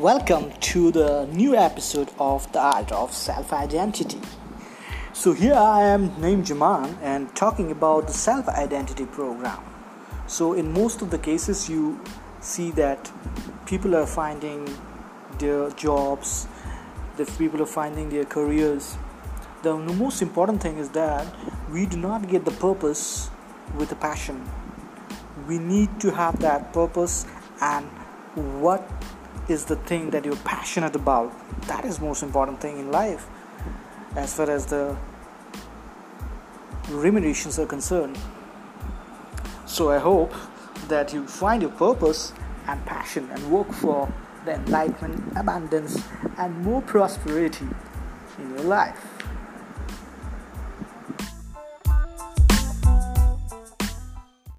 Welcome to the new episode of The Art of Self Identity. So, here I am named Jaman and talking about the self identity program. So, in most of the cases, you see that people are finding their jobs, the people are finding their careers. The most important thing is that we do not get the purpose with a passion. We need to have that purpose and what is the thing that you're passionate about. That is most important thing in life as far as the remunerations are concerned. So i hope that you find your purpose and passion and work for the enlightenment abundance and more prosperity in your life